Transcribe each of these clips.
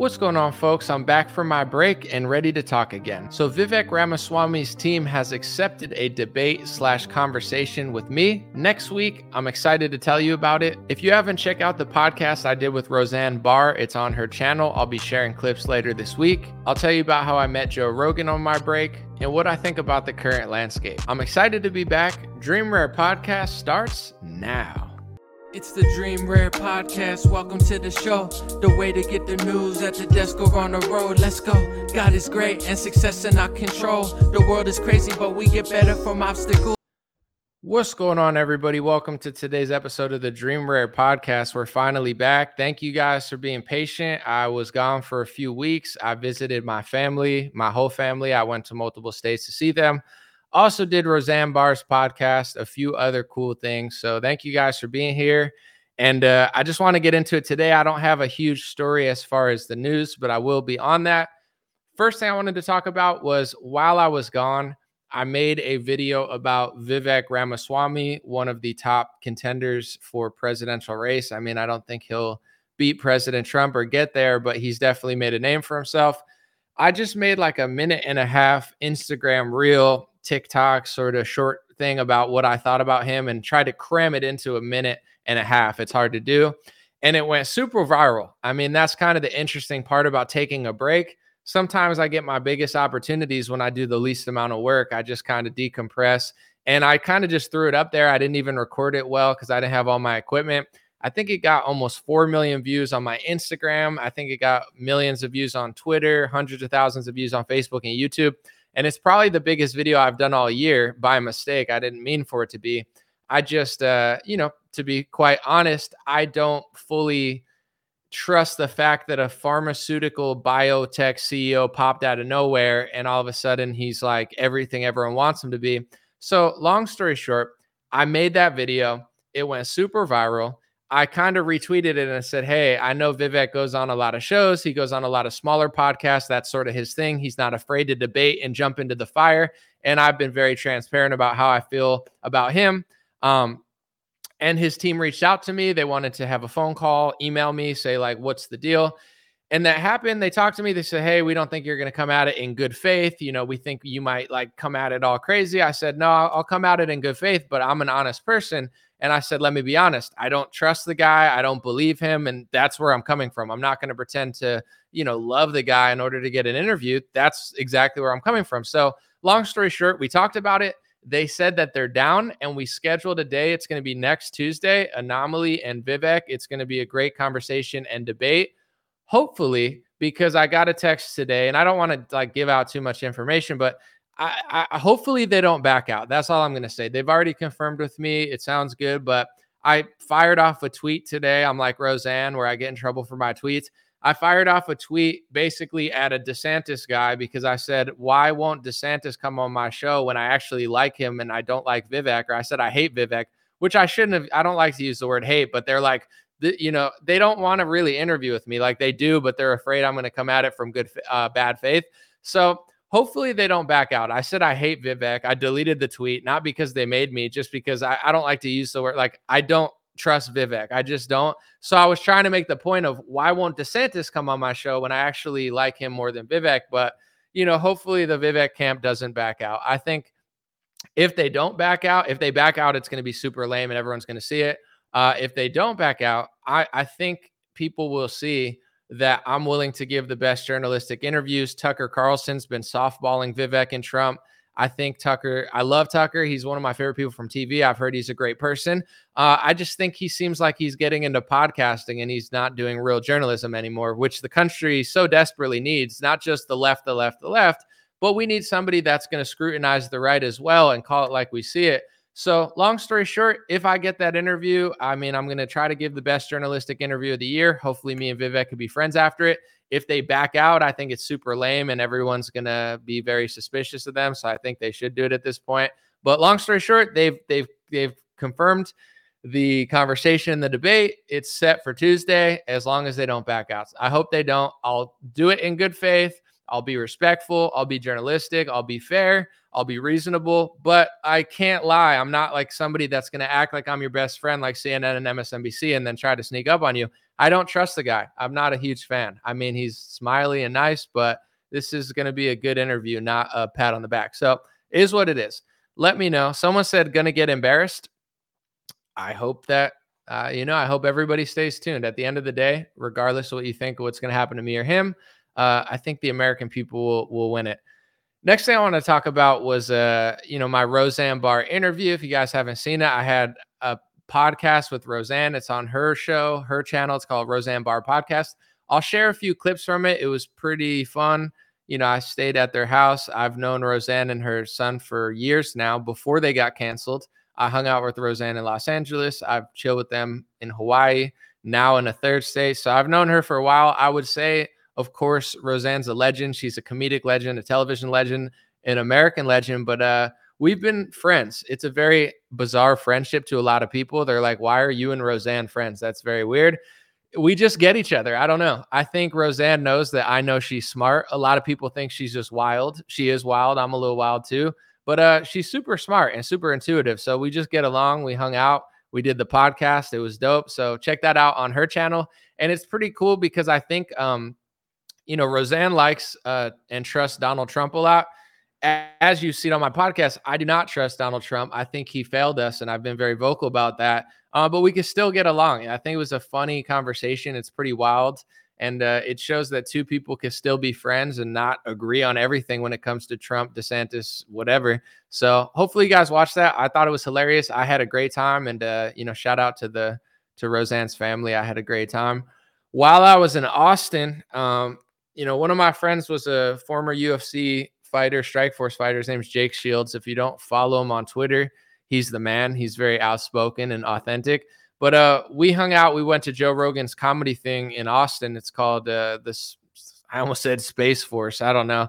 What's going on, folks? I'm back from my break and ready to talk again. So, Vivek Ramaswamy's team has accepted a debate slash conversation with me next week. I'm excited to tell you about it. If you haven't checked out the podcast I did with Roseanne Barr, it's on her channel. I'll be sharing clips later this week. I'll tell you about how I met Joe Rogan on my break and what I think about the current landscape. I'm excited to be back. Dream Rare Podcast starts now. It's the Dream Rare Podcast. Welcome to the show. The way to get the news at the desk or on the road. Let's go. God is great and success in our control. The world is crazy, but we get better from obstacles. What's going on, everybody? Welcome to today's episode of the Dream Rare Podcast. We're finally back. Thank you guys for being patient. I was gone for a few weeks. I visited my family, my whole family. I went to multiple states to see them. Also, did Roseanne Barr's podcast, a few other cool things. So, thank you guys for being here. And uh, I just want to get into it today. I don't have a huge story as far as the news, but I will be on that. First thing I wanted to talk about was while I was gone, I made a video about Vivek Ramaswamy, one of the top contenders for presidential race. I mean, I don't think he'll beat President Trump or get there, but he's definitely made a name for himself. I just made like a minute and a half Instagram reel TikTok sort of short thing about what I thought about him and tried to cram it into a minute and a half. It's hard to do. And it went super viral. I mean, that's kind of the interesting part about taking a break. Sometimes I get my biggest opportunities when I do the least amount of work. I just kind of decompress and I kind of just threw it up there. I didn't even record it well because I didn't have all my equipment. I think it got almost 4 million views on my Instagram. I think it got millions of views on Twitter, hundreds of thousands of views on Facebook and YouTube. And it's probably the biggest video I've done all year by mistake. I didn't mean for it to be. I just, uh, you know, to be quite honest, I don't fully trust the fact that a pharmaceutical biotech CEO popped out of nowhere and all of a sudden he's like everything everyone wants him to be. So, long story short, I made that video. It went super viral. I kind of retweeted it and I said, Hey, I know Vivek goes on a lot of shows. He goes on a lot of smaller podcasts. That's sort of his thing. He's not afraid to debate and jump into the fire. And I've been very transparent about how I feel about him. Um, and his team reached out to me. They wanted to have a phone call, email me, say, like, what's the deal? And that happened. They talked to me. They said, Hey, we don't think you're going to come at it in good faith. You know, we think you might like come at it all crazy. I said, No, I'll come at it in good faith, but I'm an honest person. And I said, let me be honest, I don't trust the guy. I don't believe him. And that's where I'm coming from. I'm not going to pretend to, you know, love the guy in order to get an interview. That's exactly where I'm coming from. So, long story short, we talked about it. They said that they're down and we scheduled a day. It's going to be next Tuesday. Anomaly and Vivek. It's going to be a great conversation and debate. Hopefully, because I got a text today and I don't want to like give out too much information, but I, I hopefully they don't back out. That's all I'm going to say. They've already confirmed with me. It sounds good, but I fired off a tweet today. I'm like Roseanne, where I get in trouble for my tweets. I fired off a tweet basically at a DeSantis guy because I said, Why won't DeSantis come on my show when I actually like him and I don't like Vivek? Or I said, I hate Vivek, which I shouldn't have. I don't like to use the word hate, but they're like, you know, they don't want to really interview with me like they do, but they're afraid I'm going to come at it from good, uh, bad faith. So hopefully they don't back out. I said I hate Vivek. I deleted the tweet, not because they made me, just because I, I don't like to use the word like I don't trust Vivek. I just don't. So I was trying to make the point of why won't DeSantis come on my show when I actually like him more than Vivek? But you know, hopefully the Vivek camp doesn't back out. I think if they don't back out, if they back out, it's going to be super lame and everyone's going to see it. Uh, if they don't back out, I, I think people will see that I'm willing to give the best journalistic interviews. Tucker Carlson's been softballing Vivek and Trump. I think Tucker, I love Tucker. He's one of my favorite people from TV. I've heard he's a great person. Uh, I just think he seems like he's getting into podcasting and he's not doing real journalism anymore, which the country so desperately needs, not just the left, the left, the left, but we need somebody that's going to scrutinize the right as well and call it like we see it. So, long story short, if I get that interview, I mean, I'm going to try to give the best journalistic interview of the year. Hopefully, me and Vivek could be friends after it. If they back out, I think it's super lame and everyone's going to be very suspicious of them. So, I think they should do it at this point. But long story short, they've they've they've confirmed the conversation, the debate. It's set for Tuesday as long as they don't back out. I hope they don't. I'll do it in good faith. I'll be respectful. I'll be journalistic. I'll be fair. I'll be reasonable, but I can't lie. I'm not like somebody that's going to act like I'm your best friend, like CNN and MSNBC, and then try to sneak up on you. I don't trust the guy. I'm not a huge fan. I mean, he's smiley and nice, but this is going to be a good interview, not a pat on the back. So, is what it is. Let me know. Someone said going to get embarrassed. I hope that uh, you know, I hope everybody stays tuned. At the end of the day, regardless of what you think what's going to happen to me or him, uh, I think the American people will, will win it. Next thing I want to talk about was, uh, you know, my Roseanne Barr interview. If you guys haven't seen it, I had a podcast with Roseanne. It's on her show, her channel. It's called Roseanne Barr Podcast. I'll share a few clips from it. It was pretty fun. You know, I stayed at their house. I've known Roseanne and her son for years now before they got canceled. I hung out with Roseanne in Los Angeles. I've chilled with them in Hawaii, now in a third state. So I've known her for a while. I would say, of course, Roseanne's a legend. She's a comedic legend, a television legend, an American legend. But uh, we've been friends. It's a very bizarre friendship to a lot of people. They're like, why are you and Roseanne friends? That's very weird. We just get each other. I don't know. I think Roseanne knows that I know she's smart. A lot of people think she's just wild. She is wild. I'm a little wild too. But uh, she's super smart and super intuitive. So we just get along. We hung out. We did the podcast. It was dope. So check that out on her channel. And it's pretty cool because I think, um, you know, Roseanne likes uh, and trusts Donald Trump a lot. As you've seen on my podcast, I do not trust Donald Trump. I think he failed us, and I've been very vocal about that. Uh, but we can still get along. I think it was a funny conversation. It's pretty wild. And uh, it shows that two people can still be friends and not agree on everything when it comes to Trump, DeSantis, whatever. So hopefully you guys watched that. I thought it was hilarious. I had a great time, and uh, you know, shout out to the to Roseanne's family. I had a great time. While I was in Austin, um, you know, one of my friends was a former UFC fighter, Strikeforce fighter. His name's Jake Shields. If you don't follow him on Twitter, he's the man. He's very outspoken and authentic. But uh, we hung out. We went to Joe Rogan's comedy thing in Austin. It's called uh, this. I almost said Space Force. I don't know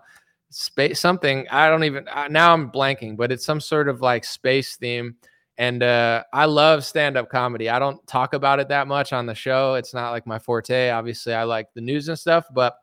space something. I don't even now. I'm blanking, but it's some sort of like space theme. And uh, I love stand up comedy. I don't talk about it that much on the show. It's not like my forte. Obviously, I like the news and stuff, but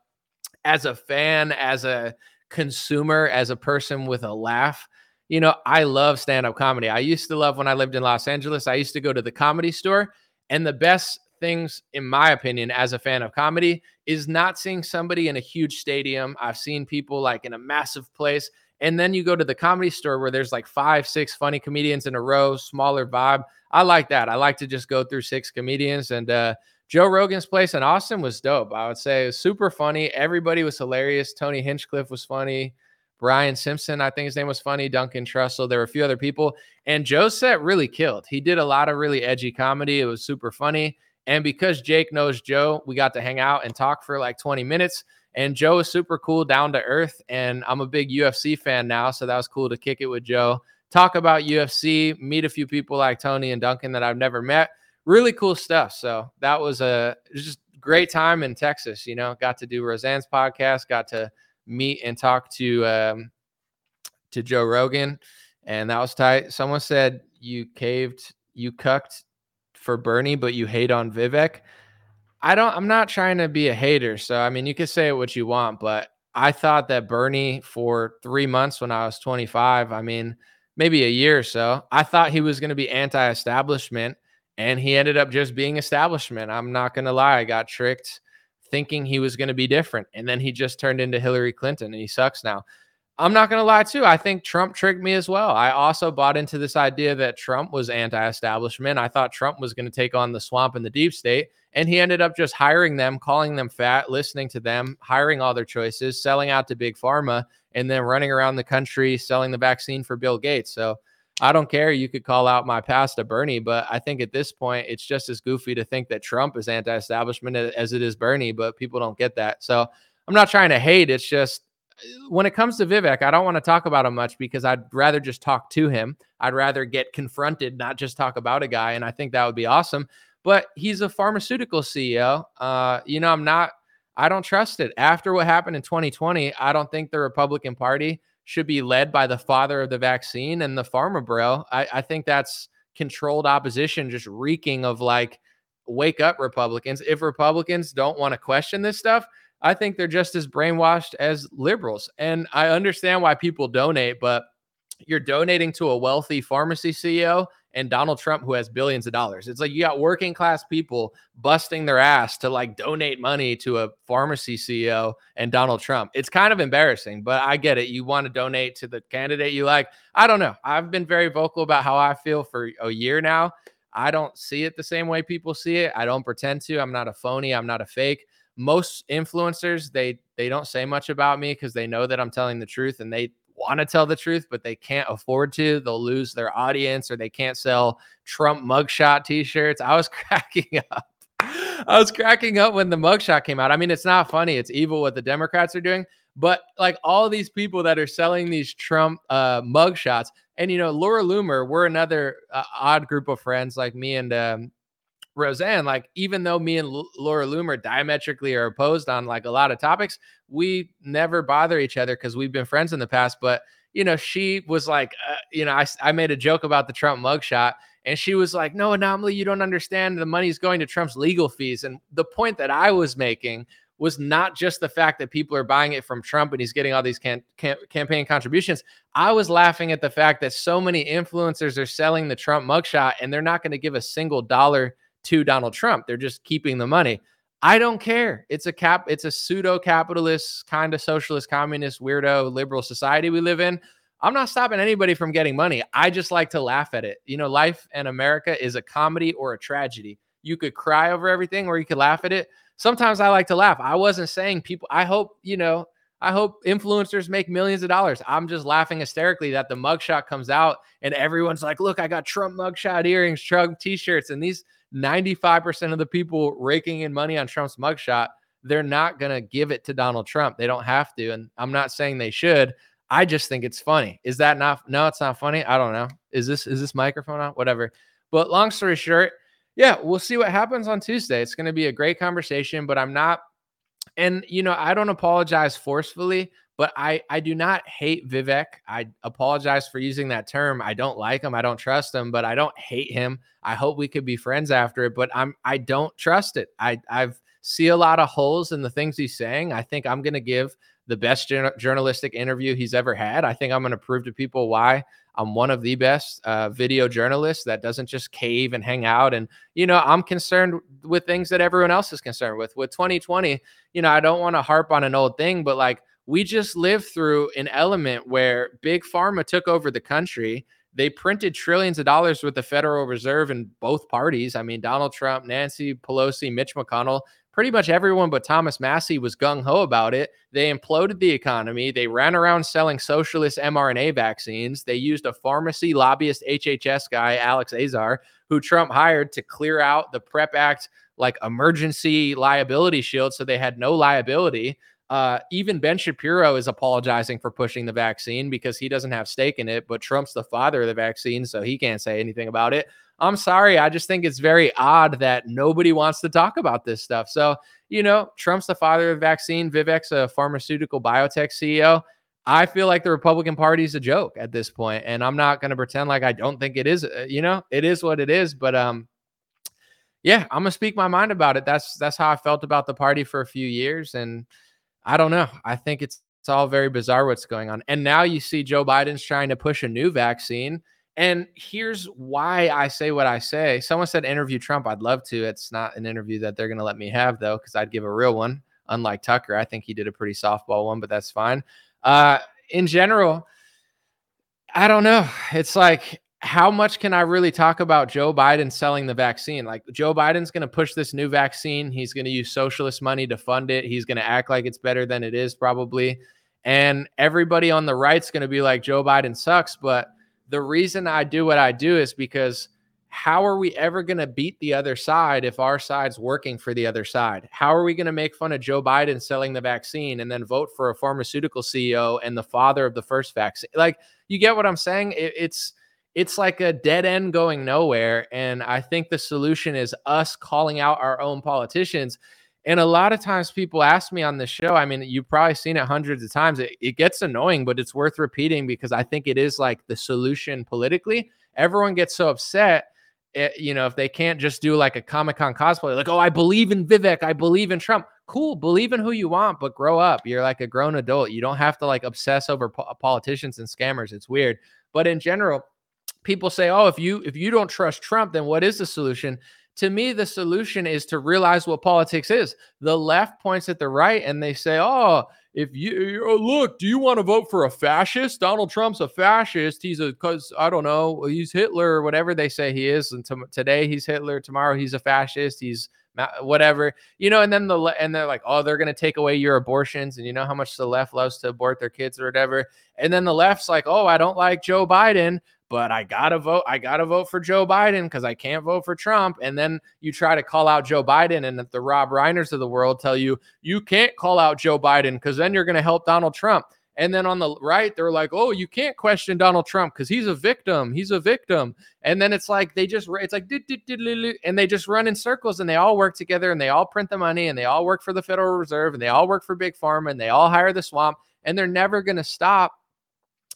as a fan, as a consumer, as a person with a laugh, you know, I love stand up comedy. I used to love when I lived in Los Angeles. I used to go to the comedy store, and the best things, in my opinion, as a fan of comedy, is not seeing somebody in a huge stadium. I've seen people like in a massive place. And then you go to the comedy store where there's like five, six funny comedians in a row, smaller vibe. I like that. I like to just go through six comedians. And uh, Joe Rogan's place in Austin was dope. I would say it was super funny. Everybody was hilarious. Tony Hinchcliffe was funny. Brian Simpson, I think his name was funny. Duncan Trussell. There were a few other people. And Joe's set really killed. He did a lot of really edgy comedy. It was super funny. And because Jake knows Joe, we got to hang out and talk for like 20 minutes. And Joe is super cool, down to earth. And I'm a big UFC fan now. So that was cool to kick it with Joe, talk about UFC, meet a few people like Tony and Duncan that I've never met. Really cool stuff. So that was a just great time in Texas. You know, got to do Roseanne's podcast, got to meet and talk to um, to Joe Rogan, and that was tight. Someone said you caved, you cucked for Bernie, but you hate on Vivek. I don't. I'm not trying to be a hater. So I mean, you can say what you want, but I thought that Bernie for three months when I was 25. I mean, maybe a year or so. I thought he was going to be anti-establishment, and he ended up just being establishment. I'm not going to lie. I got tricked thinking he was going to be different. And then he just turned into Hillary Clinton and he sucks now. I'm not going to lie too. I think Trump tricked me as well. I also bought into this idea that Trump was anti-establishment. I thought Trump was going to take on the swamp and the deep state, and he ended up just hiring them, calling them fat, listening to them, hiring all their choices, selling out to big pharma, and then running around the country selling the vaccine for Bill Gates. So I don't care. You could call out my past to Bernie, but I think at this point, it's just as goofy to think that Trump is anti establishment as it is Bernie, but people don't get that. So I'm not trying to hate. It's just when it comes to Vivek, I don't want to talk about him much because I'd rather just talk to him. I'd rather get confronted, not just talk about a guy. And I think that would be awesome. But he's a pharmaceutical CEO. Uh, you know, I'm not, I don't trust it. After what happened in 2020, I don't think the Republican Party should be led by the father of the vaccine and the pharma bro. I, I think that's controlled opposition, just reeking of like, wake up, Republicans. If Republicans don't want to question this stuff, I think they're just as brainwashed as liberals. And I understand why people donate, but you're donating to a wealthy pharmacy CEO and Donald Trump, who has billions of dollars. It's like you got working class people busting their ass to like donate money to a pharmacy CEO and Donald Trump. It's kind of embarrassing, but I get it. You want to donate to the candidate you like. I don't know. I've been very vocal about how I feel for a year now. I don't see it the same way people see it. I don't pretend to. I'm not a phony. I'm not a fake. Most influencers, they they don't say much about me because they know that I'm telling the truth and they want to tell the truth, but they can't afford to. They'll lose their audience or they can't sell Trump mugshot t-shirts. I was cracking up. I was cracking up when the mugshot came out. I mean, it's not funny. It's evil what the Democrats are doing. But like all these people that are selling these Trump uh, mugshots, and you know, Laura Loomer, we're another uh, odd group of friends like me and um, Roseanne, like even though me and L- Laura Loomer diametrically are opposed on like a lot of topics, we never bother each other because we've been friends in the past. But you know, she was like, uh, you know, I, I made a joke about the Trump mugshot, and she was like, "No, anomaly, you don't understand. The money's going to Trump's legal fees." And the point that I was making was not just the fact that people are buying it from Trump and he's getting all these can, can, campaign contributions. I was laughing at the fact that so many influencers are selling the Trump mugshot and they're not going to give a single dollar to Donald Trump. They're just keeping the money. I don't care. It's a cap, it's a pseudo capitalist, kind of socialist, communist, weirdo, liberal society we live in. I'm not stopping anybody from getting money. I just like to laugh at it. You know, life in America is a comedy or a tragedy. You could cry over everything or you could laugh at it. Sometimes I like to laugh. I wasn't saying people, I hope, you know, I hope influencers make millions of dollars. I'm just laughing hysterically that the mugshot comes out and everyone's like, look, I got Trump mugshot earrings, Trump t shirts, and these 95% of the people raking in money on Trump's mugshot, they're not going to give it to Donald Trump. They don't have to. And I'm not saying they should. I just think it's funny. Is that not? No, it's not funny. I don't know. Is this is this microphone on? Whatever. But long story short, yeah, we'll see what happens on Tuesday. It's going to be a great conversation, but I'm not. And you know, I don't apologize forcefully, but I I do not hate Vivek. I apologize for using that term. I don't like him. I don't trust him, but I don't hate him. I hope we could be friends after it, but I'm I don't trust it. I I've see a lot of holes in the things he's saying. I think I'm going to give the best journalistic interview he's ever had. I think I'm going to prove to people why I'm one of the best uh, video journalists that doesn't just cave and hang out. And, you know, I'm concerned with things that everyone else is concerned with. With 2020, you know, I don't want to harp on an old thing, but like we just lived through an element where big pharma took over the country. They printed trillions of dollars with the Federal Reserve in both parties. I mean, Donald Trump, Nancy Pelosi, Mitch McConnell, pretty much everyone but Thomas Massie was gung ho about it. They imploded the economy. They ran around selling socialist mRNA vaccines. They used a pharmacy lobbyist HHS guy, Alex Azar, who Trump hired to clear out the PREP Act like emergency liability shield so they had no liability. Uh, even Ben Shapiro is apologizing for pushing the vaccine because he doesn't have stake in it, but Trump's the father of the vaccine, so he can't say anything about it. I'm sorry. I just think it's very odd that nobody wants to talk about this stuff. So, you know, Trump's the father of the vaccine. Vivek's a pharmaceutical biotech CEO. I feel like the Republican Party is a joke at this point, and I'm not going to pretend like I don't think it is. Uh, you know, it is what it is. But um, yeah, I'm gonna speak my mind about it. That's that's how I felt about the party for a few years, and I don't know. I think it's it's all very bizarre what's going on. And now you see Joe Biden's trying to push a new vaccine. And here's why I say what I say. Someone said interview Trump. I'd love to. It's not an interview that they're going to let me have, though, because I'd give a real one. Unlike Tucker, I think he did a pretty softball one, but that's fine. Uh, in general, I don't know. It's like how much can I really talk about Joe Biden selling the vaccine? Like Joe Biden's going to push this new vaccine. He's going to use socialist money to fund it. He's going to act like it's better than it is probably. And everybody on the right's going to be like Joe Biden sucks, but the reason I do what I do is because how are we ever going to beat the other side if our side's working for the other side? How are we going to make fun of Joe Biden selling the vaccine and then vote for a pharmaceutical CEO and the father of the first vaccine? Like, you get what I'm saying? It, it's it's like a dead end going nowhere. And I think the solution is us calling out our own politicians. And a lot of times people ask me on the show, I mean, you've probably seen it hundreds of times. It, it, gets annoying, but it's worth repeating because I think it is like the solution politically. Everyone gets so upset, eh, you know, if they can't just do like a Comic Con cosplay, like, oh, I believe in Vivek, I believe in Trump. Cool, believe in who you want, but grow up. You're like a grown adult. You don't have to like obsess over po- politicians and scammers. It's weird. But in general, people say, "Oh, if you if you don't trust Trump, then what is the solution?" To me, the solution is to realize what politics is. The left points at the right and they say, "Oh, if you oh, look, do you want to vote for a fascist? Donald Trump's a fascist. He's a because I don't know, he's Hitler or whatever they say he is. And to, today he's Hitler, tomorrow he's a fascist. He's whatever, you know. And then the and they're like, oh, they're gonna take away your abortions, and you know how much the left loves to abort their kids or whatever. And then the left's like, oh, I don't like Joe Biden, but I gotta vote. I gotta vote for Joe Biden because I can't vote for Trump. And then you try to call out Joe Biden, and the Rob Reiners of the world tell you you can't call out Joe Biden because then you're gonna help Donald Trump. And then on the right, they're like, oh, you can't question Donald Trump because he's a victim. He's a victim. And then it's like they just, it's like, and they just run in circles and they all work together and they all print the money and they all work for the Federal Reserve and they all work for Big Pharma and they all hire the swamp and they're never going to stop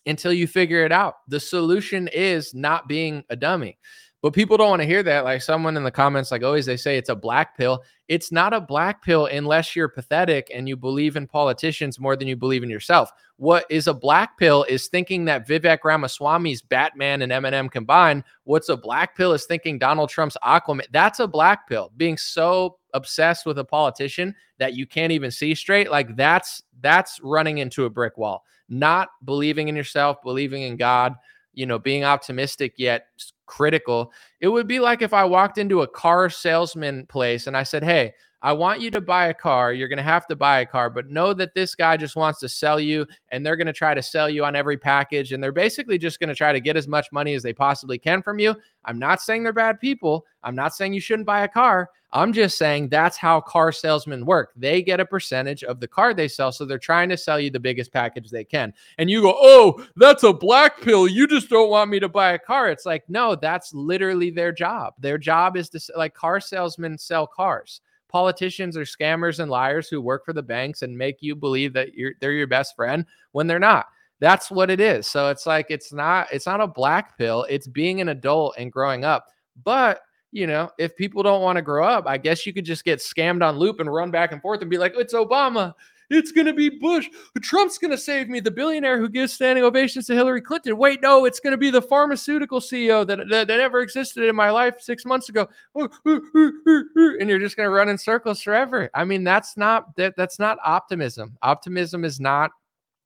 until you figure it out. The solution is not being a dummy. But people don't want to hear that. Like someone in the comments, like always, they say it's a black pill. It's not a black pill unless you're pathetic and you believe in politicians more than you believe in yourself. What is a black pill is thinking that Vivek Ramaswamy's Batman and Eminem combined. What's a black pill is thinking Donald Trump's Aquaman. That's a black pill. Being so obsessed with a politician that you can't even see straight, like that's that's running into a brick wall. Not believing in yourself, believing in God you know, being optimistic yet critical. It would be like if I walked into a car salesman place and I said, Hey, I want you to buy a car. You're going to have to buy a car, but know that this guy just wants to sell you and they're going to try to sell you on every package. And they're basically just going to try to get as much money as they possibly can from you. I'm not saying they're bad people. I'm not saying you shouldn't buy a car. I'm just saying that's how car salesmen work. They get a percentage of the car they sell. So they're trying to sell you the biggest package they can. And you go, oh, that's a black pill. You just don't want me to buy a car. It's like, no, that's literally their job. Their job is to, like, car salesmen sell cars. Politicians are scammers and liars who work for the banks and make you believe that you're, they're your best friend when they're not. That's what it is. So it's like it's not it's not a black pill. It's being an adult and growing up. But you know, if people don't want to grow up, I guess you could just get scammed on loop and run back and forth and be like, it's Obama. It's going to be Bush. Trump's going to save me. The billionaire who gives standing ovations to Hillary Clinton. Wait, no, it's going to be the pharmaceutical CEO that, that, that ever existed in my life six months ago. And you're just going to run in circles forever. I mean, that's not that that's not optimism. Optimism is not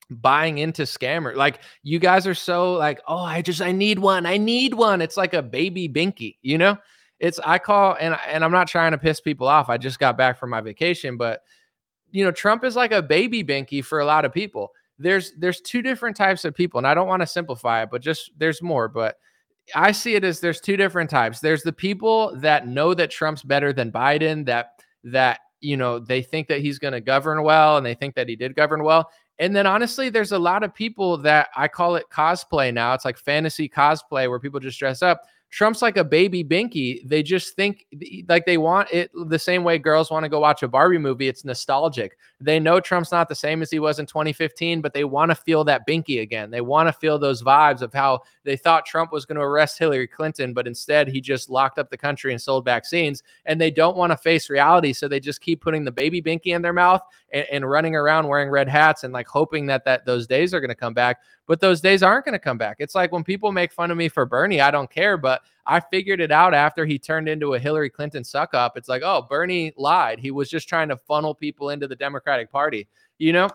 buying into scammer. Like you guys are so like, oh, I just I need one. I need one. It's like a baby binky, you know? it's I call and and I'm not trying to piss people off. I just got back from my vacation, but you know, Trump is like a baby binky for a lot of people. There's there's two different types of people, and I don't want to simplify it, but just there's more. But I see it as there's two different types. There's the people that know that Trump's better than Biden, that that you know they think that he's going to govern well, and they think that he did govern well. And then honestly, there's a lot of people that I call it cosplay now. It's like fantasy cosplay where people just dress up Trump's like a baby binky. They just think like they want it the same way girls want to go watch a Barbie movie. It's nostalgic. They know Trump's not the same as he was in 2015, but they want to feel that binky again. They want to feel those vibes of how they thought Trump was going to arrest Hillary Clinton, but instead he just locked up the country and sold vaccines. And they don't want to face reality. So they just keep putting the baby binky in their mouth and, and running around wearing red hats and like hoping that that those days are going to come back but those days aren't going to come back. It's like when people make fun of me for Bernie, I don't care, but I figured it out after he turned into a Hillary Clinton suck up. It's like, oh, Bernie lied. He was just trying to funnel people into the Democratic Party, you know?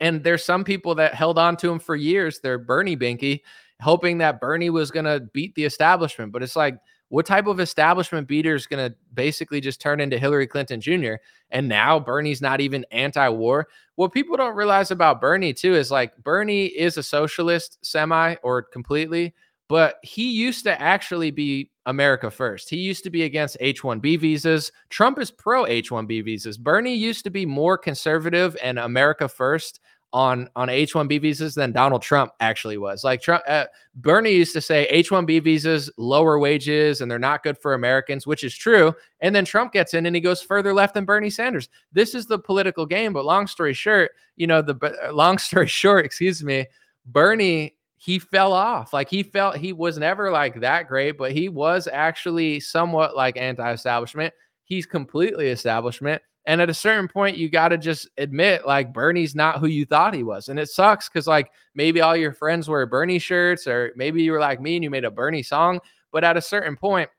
And there's some people that held on to him for years. They're Bernie Binky, hoping that Bernie was going to beat the establishment. But it's like, what type of establishment beater is going to basically just turn into Hillary Clinton Jr. And now Bernie's not even anti-war. What people don't realize about Bernie too is like Bernie is a socialist semi or completely, but he used to actually be America first. He used to be against H1B visas. Trump is pro H1B visas. Bernie used to be more conservative and America first on on H-1B visas than Donald Trump actually was. Like Trump, uh, Bernie used to say H-1B visas lower wages and they're not good for Americans, which is true. And then Trump gets in and he goes further left than Bernie Sanders. This is the political game. But long story short, you know, the uh, long story short, excuse me, Bernie he fell off. Like he felt he was never like that great, but he was actually somewhat like anti-establishment. He's completely establishment. And at a certain point, you got to just admit, like, Bernie's not who you thought he was. And it sucks because, like, maybe all your friends wear Bernie shirts, or maybe you were like me and you made a Bernie song. But at a certain point,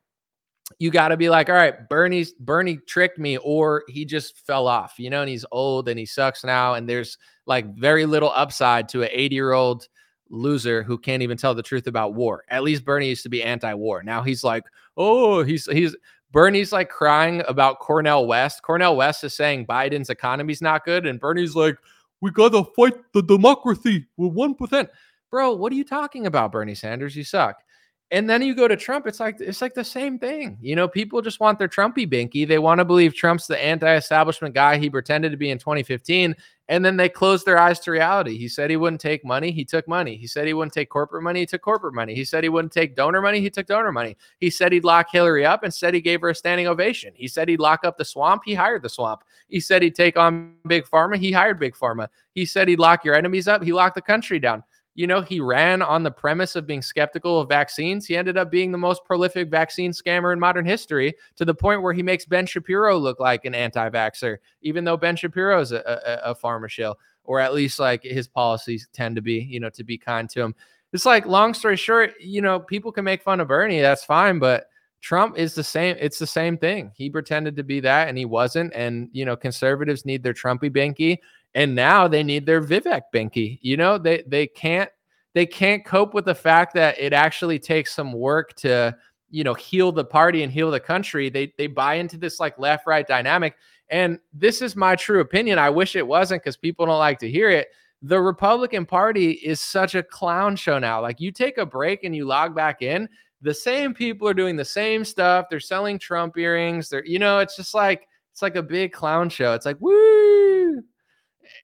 you got to be like, all right, Bernie's Bernie tricked me, or he just fell off, you know, and he's old and he sucks now. And there's like very little upside to an 80 year old loser who can't even tell the truth about war. At least Bernie used to be anti-war. Now he's like, oh, he's he's Bernie's like crying about Cornel West. Cornel West is saying Biden's economy's not good, and Bernie's like, we gotta fight the democracy with one percent. Bro, what are you talking about, Bernie Sanders? You suck. And then you go to Trump, it's like it's like the same thing. You know, people just want their Trumpy binky. They want to believe Trump's the anti-establishment guy he pretended to be in 2015, and then they closed their eyes to reality. He said he wouldn't take money, he took money. He said he wouldn't take corporate money, he took corporate money. He said he wouldn't take donor money, he took donor money. He said he'd lock Hillary up, and said he gave her a standing ovation. He said he'd lock up the swamp, he hired the swamp. He said he'd take on big pharma, he hired big pharma. He said he'd lock your enemies up, he locked the country down you know, he ran on the premise of being skeptical of vaccines. He ended up being the most prolific vaccine scammer in modern history to the point where he makes Ben Shapiro look like an anti vaxxer, even though Ben Shapiro is a, a, a pharma shill, or at least like his policies tend to be, you know, to be kind to him. It's like, long story short, you know, people can make fun of Bernie. That's fine. But Trump is the same. It's the same thing. He pretended to be that and he wasn't. And, you know, conservatives need their Trumpy binky and now they need their Vivek Binky. You know, they they can't they can't cope with the fact that it actually takes some work to you know heal the party and heal the country. They they buy into this like left right dynamic, and this is my true opinion. I wish it wasn't because people don't like to hear it. The Republican Party is such a clown show now. Like you take a break and you log back in, the same people are doing the same stuff. They're selling Trump earrings. They're you know, it's just like it's like a big clown show. It's like woo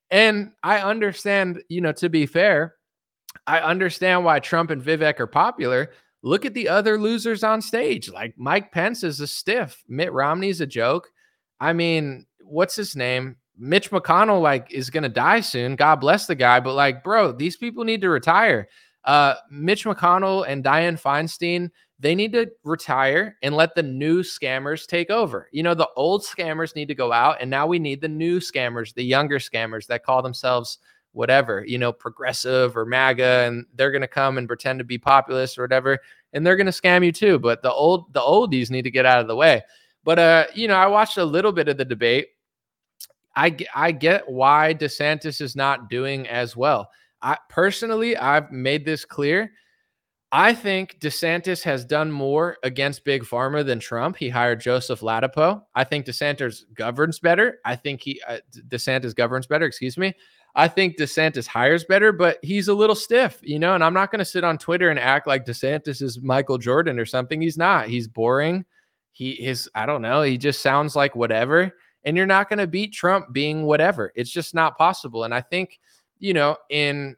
and I understand, you know, to be fair, I understand why Trump and Vivek are popular. Look at the other losers on stage. Like Mike Pence is a stiff. Mitt Romney's a joke. I mean, what's his name? Mitch McConnell like is gonna die soon. God bless the guy, but like, bro, these people need to retire. Uh, Mitch McConnell and Dianne Feinstein, they need to retire and let the new scammers take over. You know, the old scammers need to go out, and now we need the new scammers, the younger scammers that call themselves whatever, you know, progressive or MAGA, and they're going to come and pretend to be populist or whatever, and they're going to scam you too. But the old, the oldies need to get out of the way. But uh, you know, I watched a little bit of the debate. I I get why DeSantis is not doing as well. I personally, I've made this clear I think DeSantis has done more against Big Pharma than Trump. He hired Joseph Ladapo. I think DeSantis governs better. I think he uh, DeSantis governs better. Excuse me. I think DeSantis hires better, but he's a little stiff, you know. And I'm not going to sit on Twitter and act like DeSantis is Michael Jordan or something. He's not. He's boring. He is. I don't know. He just sounds like whatever. And you're not going to beat Trump being whatever. It's just not possible. And I think you know in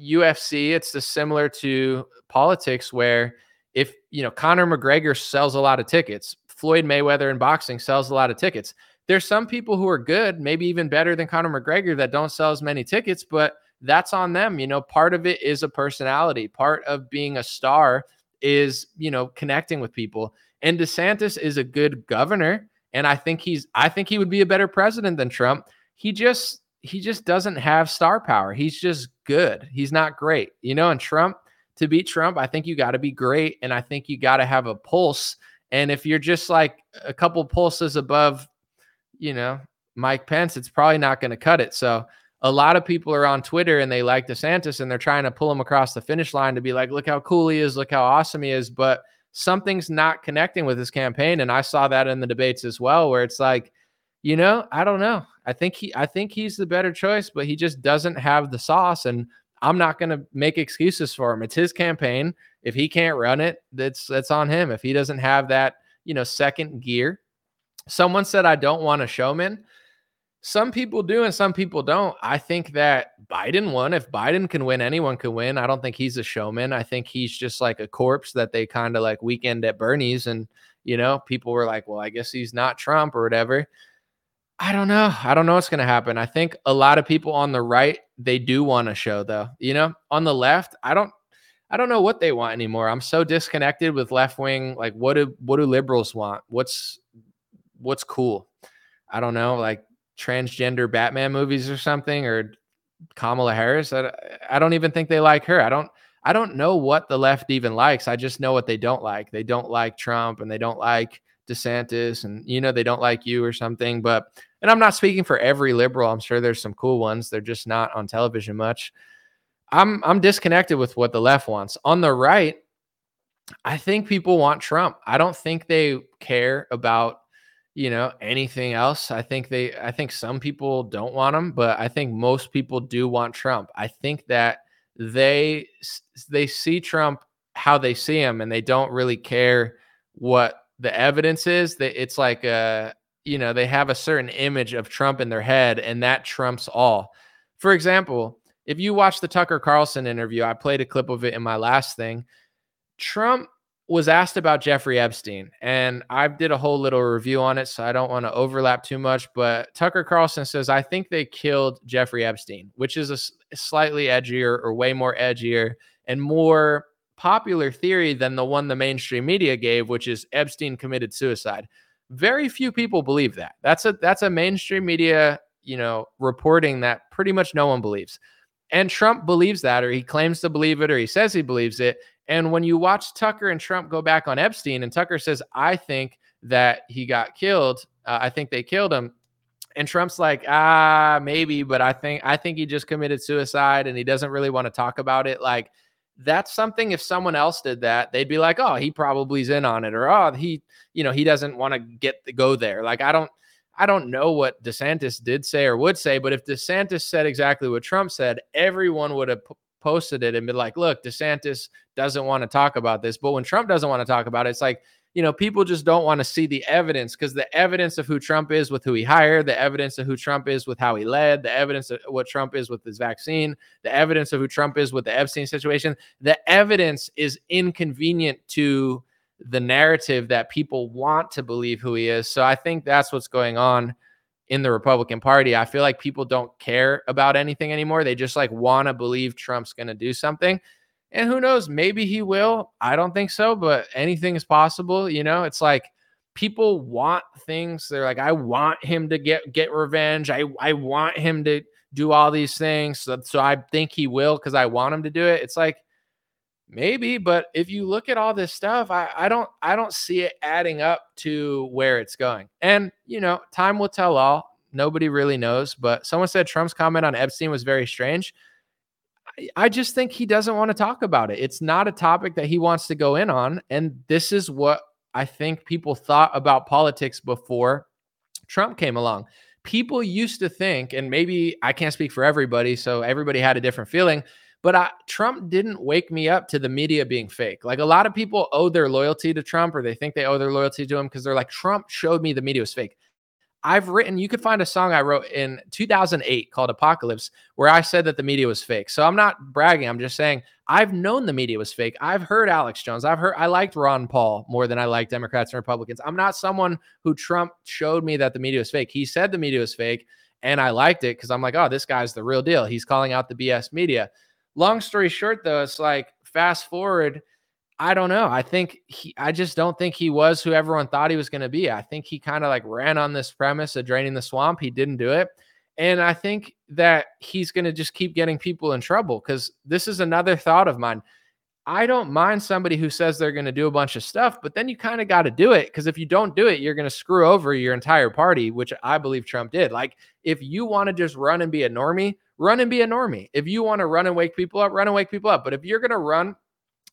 UFC, it's the similar to politics where if you know Conor McGregor sells a lot of tickets, Floyd Mayweather in boxing sells a lot of tickets. There's some people who are good, maybe even better than Conor McGregor that don't sell as many tickets, but that's on them. You know, part of it is a personality. Part of being a star is, you know, connecting with people. And DeSantis is a good governor, and I think he's I think he would be a better president than Trump. He just he just doesn't have star power. He's just good. He's not great. You know, and Trump, to beat Trump, I think you got to be great. And I think you got to have a pulse. And if you're just like a couple pulses above, you know, Mike Pence, it's probably not going to cut it. So a lot of people are on Twitter and they like DeSantis and they're trying to pull him across the finish line to be like, look how cool he is, look how awesome he is. But something's not connecting with his campaign. And I saw that in the debates as well, where it's like, you know, I don't know. I think he I think he's the better choice, but he just doesn't have the sauce and I'm not going to make excuses for him. It's his campaign. If he can't run it, that's that's on him. If he doesn't have that, you know, second gear. Someone said I don't want a showman. Some people do and some people don't. I think that Biden won. If Biden can win, anyone can win. I don't think he's a showman. I think he's just like a corpse that they kind of like weekend at Bernie's and you know, people were like, "Well, I guess he's not Trump or whatever." I don't know. I don't know what's going to happen. I think a lot of people on the right they do want a show though. You know, on the left, I don't I don't know what they want anymore. I'm so disconnected with left wing like what do what do liberals want? What's what's cool? I don't know, like transgender Batman movies or something, or Kamala Harris. I, I don't even think they like her. I don't I don't know what the left even likes. I just know what they don't like. They don't like Trump and they don't like DeSantis and you know they don't like you or something. But and I'm not speaking for every liberal. I'm sure there's some cool ones. They're just not on television much. I'm I'm disconnected with what the left wants. On the right, I think people want Trump. I don't think they care about you know anything else i think they i think some people don't want him but i think most people do want trump i think that they they see trump how they see him and they don't really care what the evidence is that it's like a you know they have a certain image of trump in their head and that trumps all for example if you watch the tucker carlson interview i played a clip of it in my last thing trump was asked about Jeffrey Epstein, and I did a whole little review on it, so I don't want to overlap too much. But Tucker Carlson says, I think they killed Jeffrey Epstein, which is a slightly edgier or way more edgier and more popular theory than the one the mainstream media gave, which is Epstein committed suicide. Very few people believe that. That's a that's a mainstream media, you know, reporting that pretty much no one believes. And Trump believes that, or he claims to believe it, or he says he believes it. And when you watch Tucker and Trump go back on Epstein, and Tucker says, I think that he got killed, uh, I think they killed him. And Trump's like, ah, maybe, but I think I think he just committed suicide and he doesn't really want to talk about it. Like, that's something if someone else did that, they'd be like, oh, he probably's in on it, or oh, he, you know, he doesn't want to get the go there. Like, I don't I don't know what DeSantis did say or would say, but if DeSantis said exactly what Trump said, everyone would have posted it and been like, look, DeSantis doesn't want to talk about this. But when Trump doesn't want to talk about it, it's like, you know, people just don't want to see the evidence because the evidence of who Trump is with who he hired, the evidence of who Trump is with how he led, the evidence of what Trump is with his vaccine, the evidence of who Trump is with the Epstein situation, the evidence is inconvenient to the narrative that people want to believe who he is. So I think that's what's going on in the Republican Party. I feel like people don't care about anything anymore. They just like want to believe Trump's going to do something. And who knows, maybe he will. I don't think so, but anything is possible, you know? It's like people want things. They're like I want him to get get revenge. I I want him to do all these things. So, so I think he will cuz I want him to do it. It's like maybe, but if you look at all this stuff, I, I don't I don't see it adding up to where it's going. And you know, time will tell all. Nobody really knows. But someone said Trump's comment on Epstein was very strange. I, just think he doesn't want to talk about it. It's not a topic that he wants to go in on. And this is what I think people thought about politics before Trump came along. People used to think, and maybe I can't speak for everybody, so everybody had a different feeling but I, Trump didn't wake me up to the media being fake. Like a lot of people owe their loyalty to Trump or they think they owe their loyalty to him because they're like, Trump showed me the media was fake. I've written, you could find a song I wrote in 2008 called Apocalypse where I said that the media was fake. So I'm not bragging. I'm just saying I've known the media was fake. I've heard Alex Jones. I've heard, I liked Ron Paul more than I like Democrats and Republicans. I'm not someone who Trump showed me that the media was fake. He said the media was fake and I liked it because I'm like, oh, this guy's the real deal. He's calling out the BS media long story short, though, it's like fast forward. I don't know. I think he, I just don't think he was who everyone thought he was going to be. I think he kind of like ran on this premise of draining the swamp. He didn't do it. And I think that he's going to just keep getting people in trouble because this is another thought of mine. I don't mind somebody who says they're going to do a bunch of stuff, but then you kind of got to do it because if you don't do it, you're going to screw over your entire party, which I believe Trump did. Like, if you want to just run and be a normie, run and be a normie. If you want to run and wake people up, run and wake people up. But if you're going to run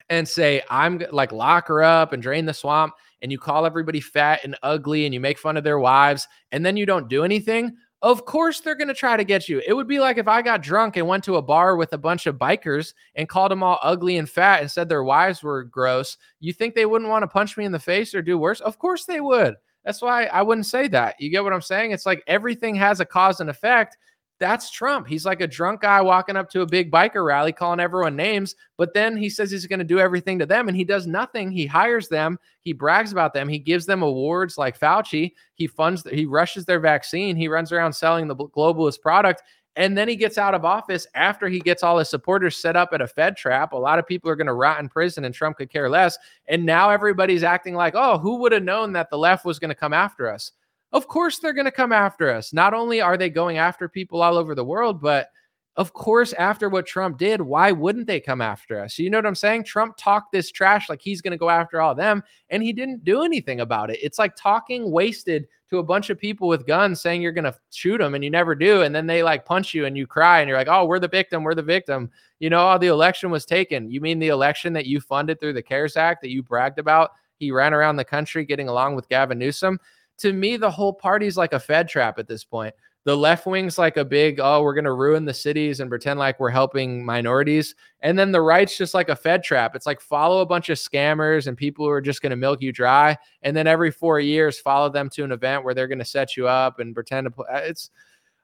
and say, I'm like lock her up and drain the swamp, and you call everybody fat and ugly and you make fun of their wives, and then you don't do anything, of course they're going to try to get you. It would be like if I got drunk and went to a bar with a bunch of bikers and called them all ugly and fat and said their wives were gross. You think they wouldn't want to punch me in the face or do worse? Of course they would. That's why I wouldn't say that. You get what I'm saying? It's like everything has a cause and effect. That's Trump. He's like a drunk guy walking up to a big biker rally calling everyone names, but then he says he's going to do everything to them and he does nothing. He hires them, he brags about them, he gives them awards like Fauci, he funds he rushes their vaccine, he runs around selling the globalist product and then he gets out of office after he gets all his supporters set up at a Fed trap. A lot of people are going to rot in prison and Trump could care less. And now everybody's acting like, "Oh, who would have known that the left was going to come after us?" Of course, they're going to come after us. Not only are they going after people all over the world, but of course, after what Trump did, why wouldn't they come after us? You know what I'm saying? Trump talked this trash like he's going to go after all them, and he didn't do anything about it. It's like talking wasted to a bunch of people with guns saying you're going to shoot them and you never do. And then they like punch you and you cry and you're like, oh, we're the victim. We're the victim. You know, oh, the election was taken. You mean the election that you funded through the CARES Act that you bragged about? He ran around the country getting along with Gavin Newsom. To me, the whole party's like a Fed trap at this point. The left wing's like a big oh we're going to ruin the cities and pretend like we're helping minorities. And then the right's just like a fed trap. It's like follow a bunch of scammers and people who are just going to milk you dry and then every four years follow them to an event where they're going to set you up and pretend to play uh, it's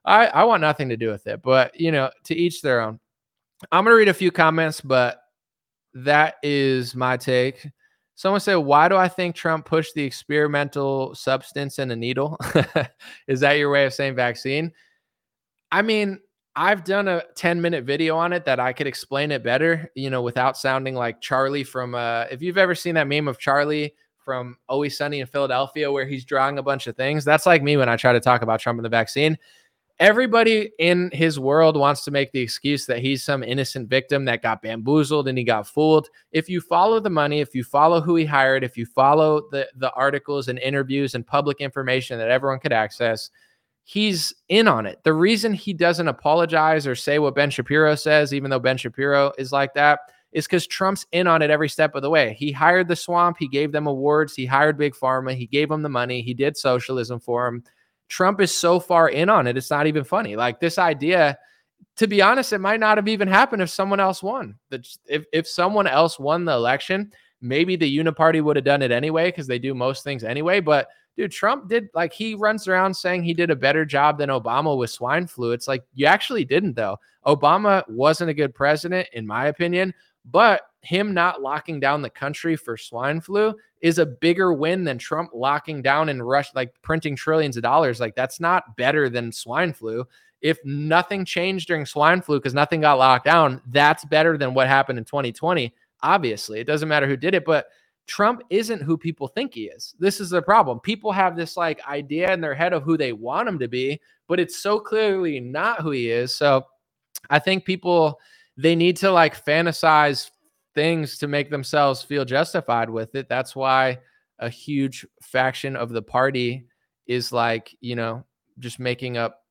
i i want nothing to do with it but you know to each their own. I'm going to read a few comments but that is my take Someone said, Why do I think Trump pushed the experimental substance in a needle? Is that your way of saying vaccine? I mean, I've done a 10 minute video on it that I could explain it better, you know, without sounding like Charlie from, uh, if you've ever seen that meme of Charlie from Always Sunny in Philadelphia where he's drawing a bunch of things, that's like me when I try to talk about Trump and the vaccine everybody in his world wants to make the excuse that he's some innocent victim that got bamboozled and he got fooled. If you follow the money, if you follow who he hired, if you follow the the articles and interviews and public information that everyone could access, he's in on it. The reason he doesn't apologize or say what Ben Shapiro says, even though Ben Shapiro is like that, is because Trump's in on it every step of the way. He hired the swamp, he gave them awards, he hired Big Pharma, he gave them the money, he did socialism for him Trump is so far in on it, it's not even funny. Like this idea, to be honest, it might not have even happened if someone else won. If, if someone else won the election, maybe the uniparty would have done it anyway because they do most things anyway. But dude, Trump did like he runs around saying he did a better job than Obama with swine flu. It's like you actually didn't though. Obama wasn't a good president, in my opinion, but him not locking down the country for swine flu is a bigger win than Trump locking down and rush like printing trillions of dollars. Like that's not better than swine flu. If nothing changed during swine flu because nothing got locked down, that's better than what happened in 2020. Obviously, it doesn't matter who did it, but Trump isn't who people think he is. This is the problem. People have this like idea in their head of who they want him to be, but it's so clearly not who he is. So I think people they need to like fantasize things to make themselves feel justified with it. That's why a huge faction of the party is like, you know, just making up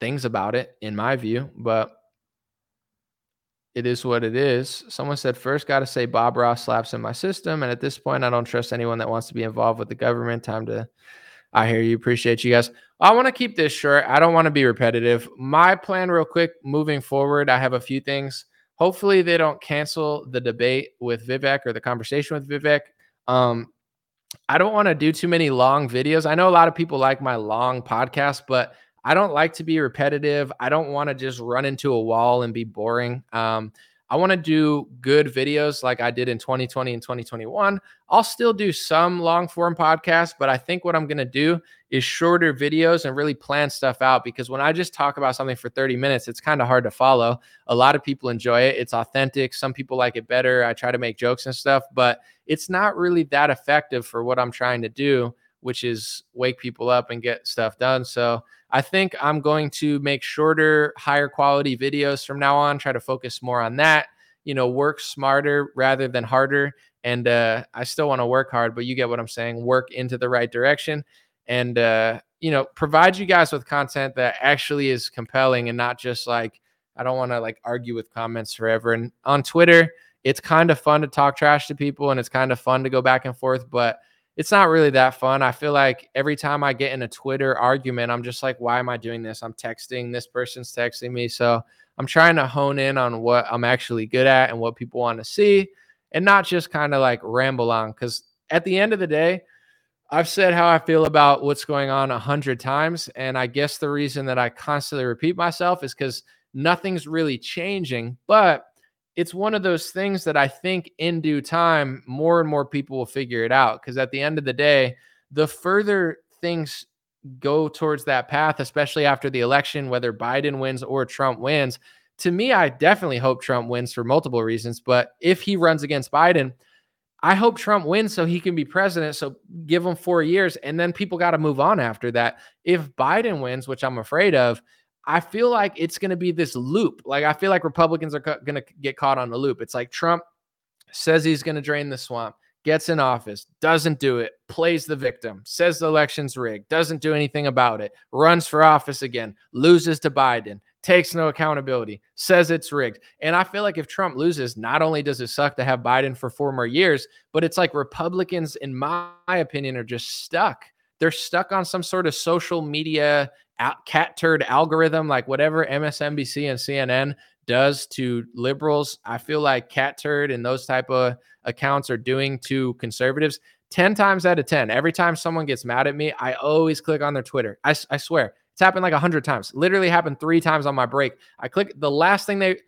things about it, in my view. But it is what it is. Someone said, first, got to say Bob Ross slaps in my system. And at this point, I don't trust anyone that wants to be involved with the government. Time to, I hear you. Appreciate you guys. I want to keep this short. I don't want to be repetitive. My plan, real quick, moving forward, I have a few things. Hopefully, they don't cancel the debate with Vivek or the conversation with Vivek. Um, I don't want to do too many long videos. I know a lot of people like my long podcast, but I don't like to be repetitive. I don't want to just run into a wall and be boring. Um, I want to do good videos like I did in 2020 and 2021. I'll still do some long form podcasts, but I think what I'm going to do is shorter videos and really plan stuff out because when I just talk about something for 30 minutes, it's kind of hard to follow. A lot of people enjoy it. It's authentic. Some people like it better. I try to make jokes and stuff, but it's not really that effective for what I'm trying to do, which is wake people up and get stuff done. So, I think I'm going to make shorter, higher quality videos from now on, try to focus more on that, you know, work smarter rather than harder. And uh, I still want to work hard, but you get what I'm saying, work into the right direction and, uh, you know, provide you guys with content that actually is compelling and not just like, I don't want to like argue with comments forever. And on Twitter, it's kind of fun to talk trash to people and it's kind of fun to go back and forth, but it's not really that fun. I feel like every time I get in a Twitter argument, I'm just like, why am I doing this? I'm texting, this person's texting me. So I'm trying to hone in on what I'm actually good at and what people want to see and not just kind of like ramble on. Because at the end of the day, I've said how I feel about what's going on a hundred times. And I guess the reason that I constantly repeat myself is because nothing's really changing. But it's one of those things that I think in due time, more and more people will figure it out. Because at the end of the day, the further things go towards that path, especially after the election, whether Biden wins or Trump wins, to me, I definitely hope Trump wins for multiple reasons. But if he runs against Biden, I hope Trump wins so he can be president. So give him four years and then people got to move on after that. If Biden wins, which I'm afraid of, I feel like it's going to be this loop. Like, I feel like Republicans are going to get caught on the loop. It's like Trump says he's going to drain the swamp, gets in office, doesn't do it, plays the victim, says the election's rigged, doesn't do anything about it, runs for office again, loses to Biden, takes no accountability, says it's rigged. And I feel like if Trump loses, not only does it suck to have Biden for four more years, but it's like Republicans, in my opinion, are just stuck. They're stuck on some sort of social media cat turd algorithm, like whatever MSNBC and CNN does to liberals. I feel like cat turd and those type of accounts are doing to conservatives. 10 times out of 10, every time someone gets mad at me, I always click on their Twitter. I, I swear, it's happened like a hundred times. Literally happened three times on my break. I click the last thing they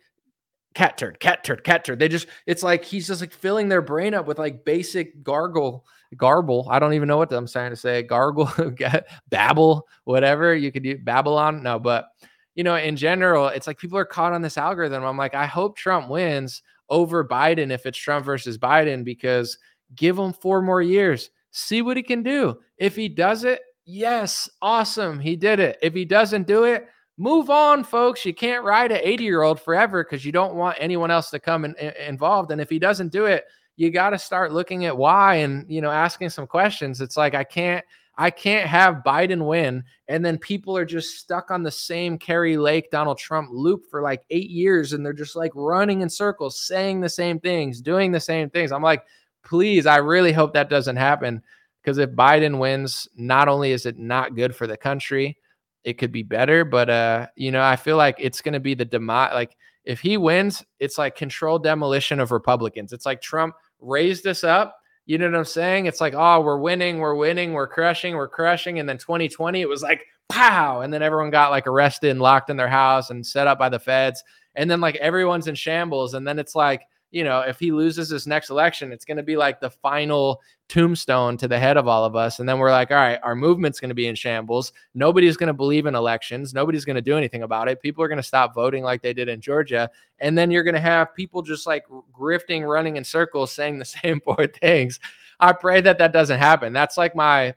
cat turd, cat turd, cat turd. They just it's like he's just like filling their brain up with like basic gargle, garble. I don't even know what I'm trying to say. Gargle, babble, whatever you could do. Babylon, no, but you know, in general, it's like people are caught on this algorithm. I'm like, I hope Trump wins over Biden if it's Trump versus Biden because give him four more years, see what he can do. If he does it, Yes, awesome. He did it. If he doesn't do it, move on, folks. You can't ride an 80 year old forever because you don't want anyone else to come in, in, involved. And if he doesn't do it, you got to start looking at why and you know asking some questions. It's like I can't I can't have Biden win and then people are just stuck on the same Kari Lake Donald Trump loop for like 8 years and they're just like running in circles saying the same things, doing the same things. I'm like, "Please, I really hope that doesn't happen." Because if Biden wins, not only is it not good for the country, it could be better. But uh, you know, I feel like it's going to be the demise. Like if he wins, it's like controlled demolition of Republicans. It's like Trump raised us up. You know what I'm saying? It's like, oh, we're winning, we're winning, we're crushing, we're crushing. And then 2020, it was like, pow. And then everyone got like arrested and locked in their house and set up by the feds. And then like everyone's in shambles. And then it's like, you know, if he loses this next election, it's going to be like the final tombstone to the head of all of us. And then we're like, all right, our movement's going to be in shambles. Nobody's going to believe in elections. Nobody's going to do anything about it. People are going to stop voting like they did in Georgia. And then you're going to have people just like grifting, running in circles, saying the same four things. I pray that that doesn't happen. That's like my,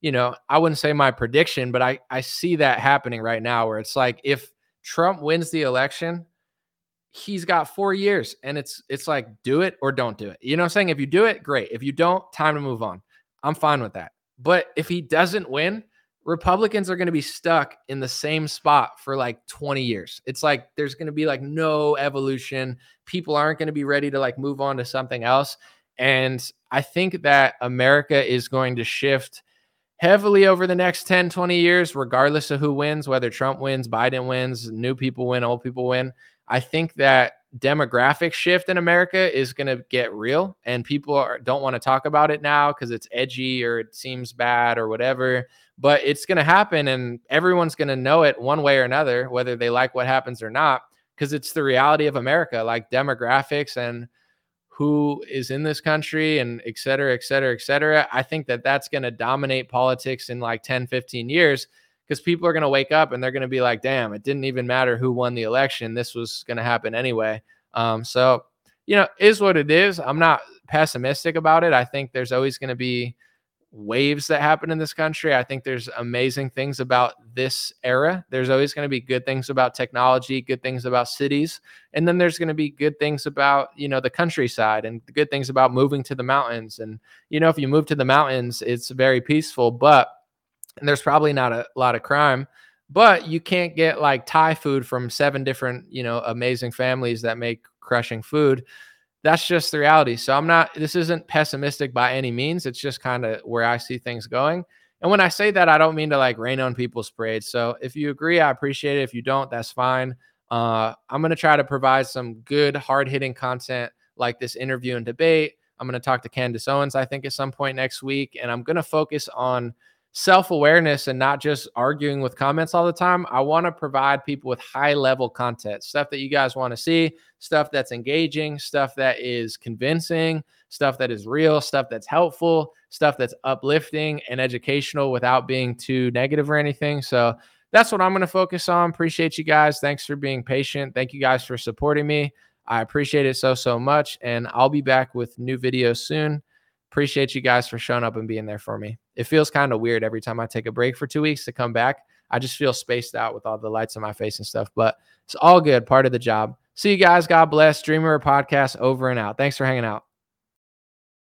you know, I wouldn't say my prediction, but I, I see that happening right now where it's like if Trump wins the election, he's got four years and it's it's like do it or don't do it. You know i'm saying? If you do it great. If you don't time to move on. I'm fine with that. But if he doesn't win republicans are going to be stuck in the same spot for like 20 years. It's like there's going to be like no evolution. People aren't going to be ready to like move on to something else. And i think that america is going to shift heavily over the next 10 20 years regardless of who wins whether trump wins biden wins new people win old people win I think that demographic shift in America is going to get real, and people are, don't want to talk about it now because it's edgy or it seems bad or whatever. But it's going to happen, and everyone's going to know it one way or another, whether they like what happens or not, because it's the reality of America, like demographics and who is in this country and et cetera, et cetera, et cetera. I think that that's going to dominate politics in like 10, 15 years because people are going to wake up and they're going to be like, damn, it didn't even matter who won the election. This was going to happen anyway. Um, so, you know, is what it is. I'm not pessimistic about it. I think there's always going to be waves that happen in this country. I think there's amazing things about this era. There's always going to be good things about technology, good things about cities, and then there's going to be good things about, you know, the countryside and good things about moving to the mountains. And you know, if you move to the mountains, it's very peaceful, but and there's probably not a lot of crime but you can't get like thai food from seven different you know amazing families that make crushing food. That's just the reality. So i'm not this isn't pessimistic by any means. It's just kind of where i see things going. And when i say that i don't mean to like rain on people's parade so if you agree i appreciate it. If you don't that's fine. Uh, i'm going to try to provide some good hard-hitting content like this interview and debate. I'm going to talk to candace owens i think at some point next week and i'm going to focus on self awareness and not just arguing with comments all the time. I want to provide people with high level content, stuff that you guys want to see, stuff that's engaging, stuff that is convincing, stuff that is real, stuff that's helpful, stuff that's uplifting and educational without being too negative or anything. So that's what I'm going to focus on. Appreciate you guys. Thanks for being patient. Thank you guys for supporting me. I appreciate it so, so much. And I'll be back with new videos soon. Appreciate you guys for showing up and being there for me. It feels kind of weird every time I take a break for two weeks to come back. I just feel spaced out with all the lights on my face and stuff, but it's all good, part of the job. See you guys. God bless. DreamRare podcast over and out. Thanks for hanging out.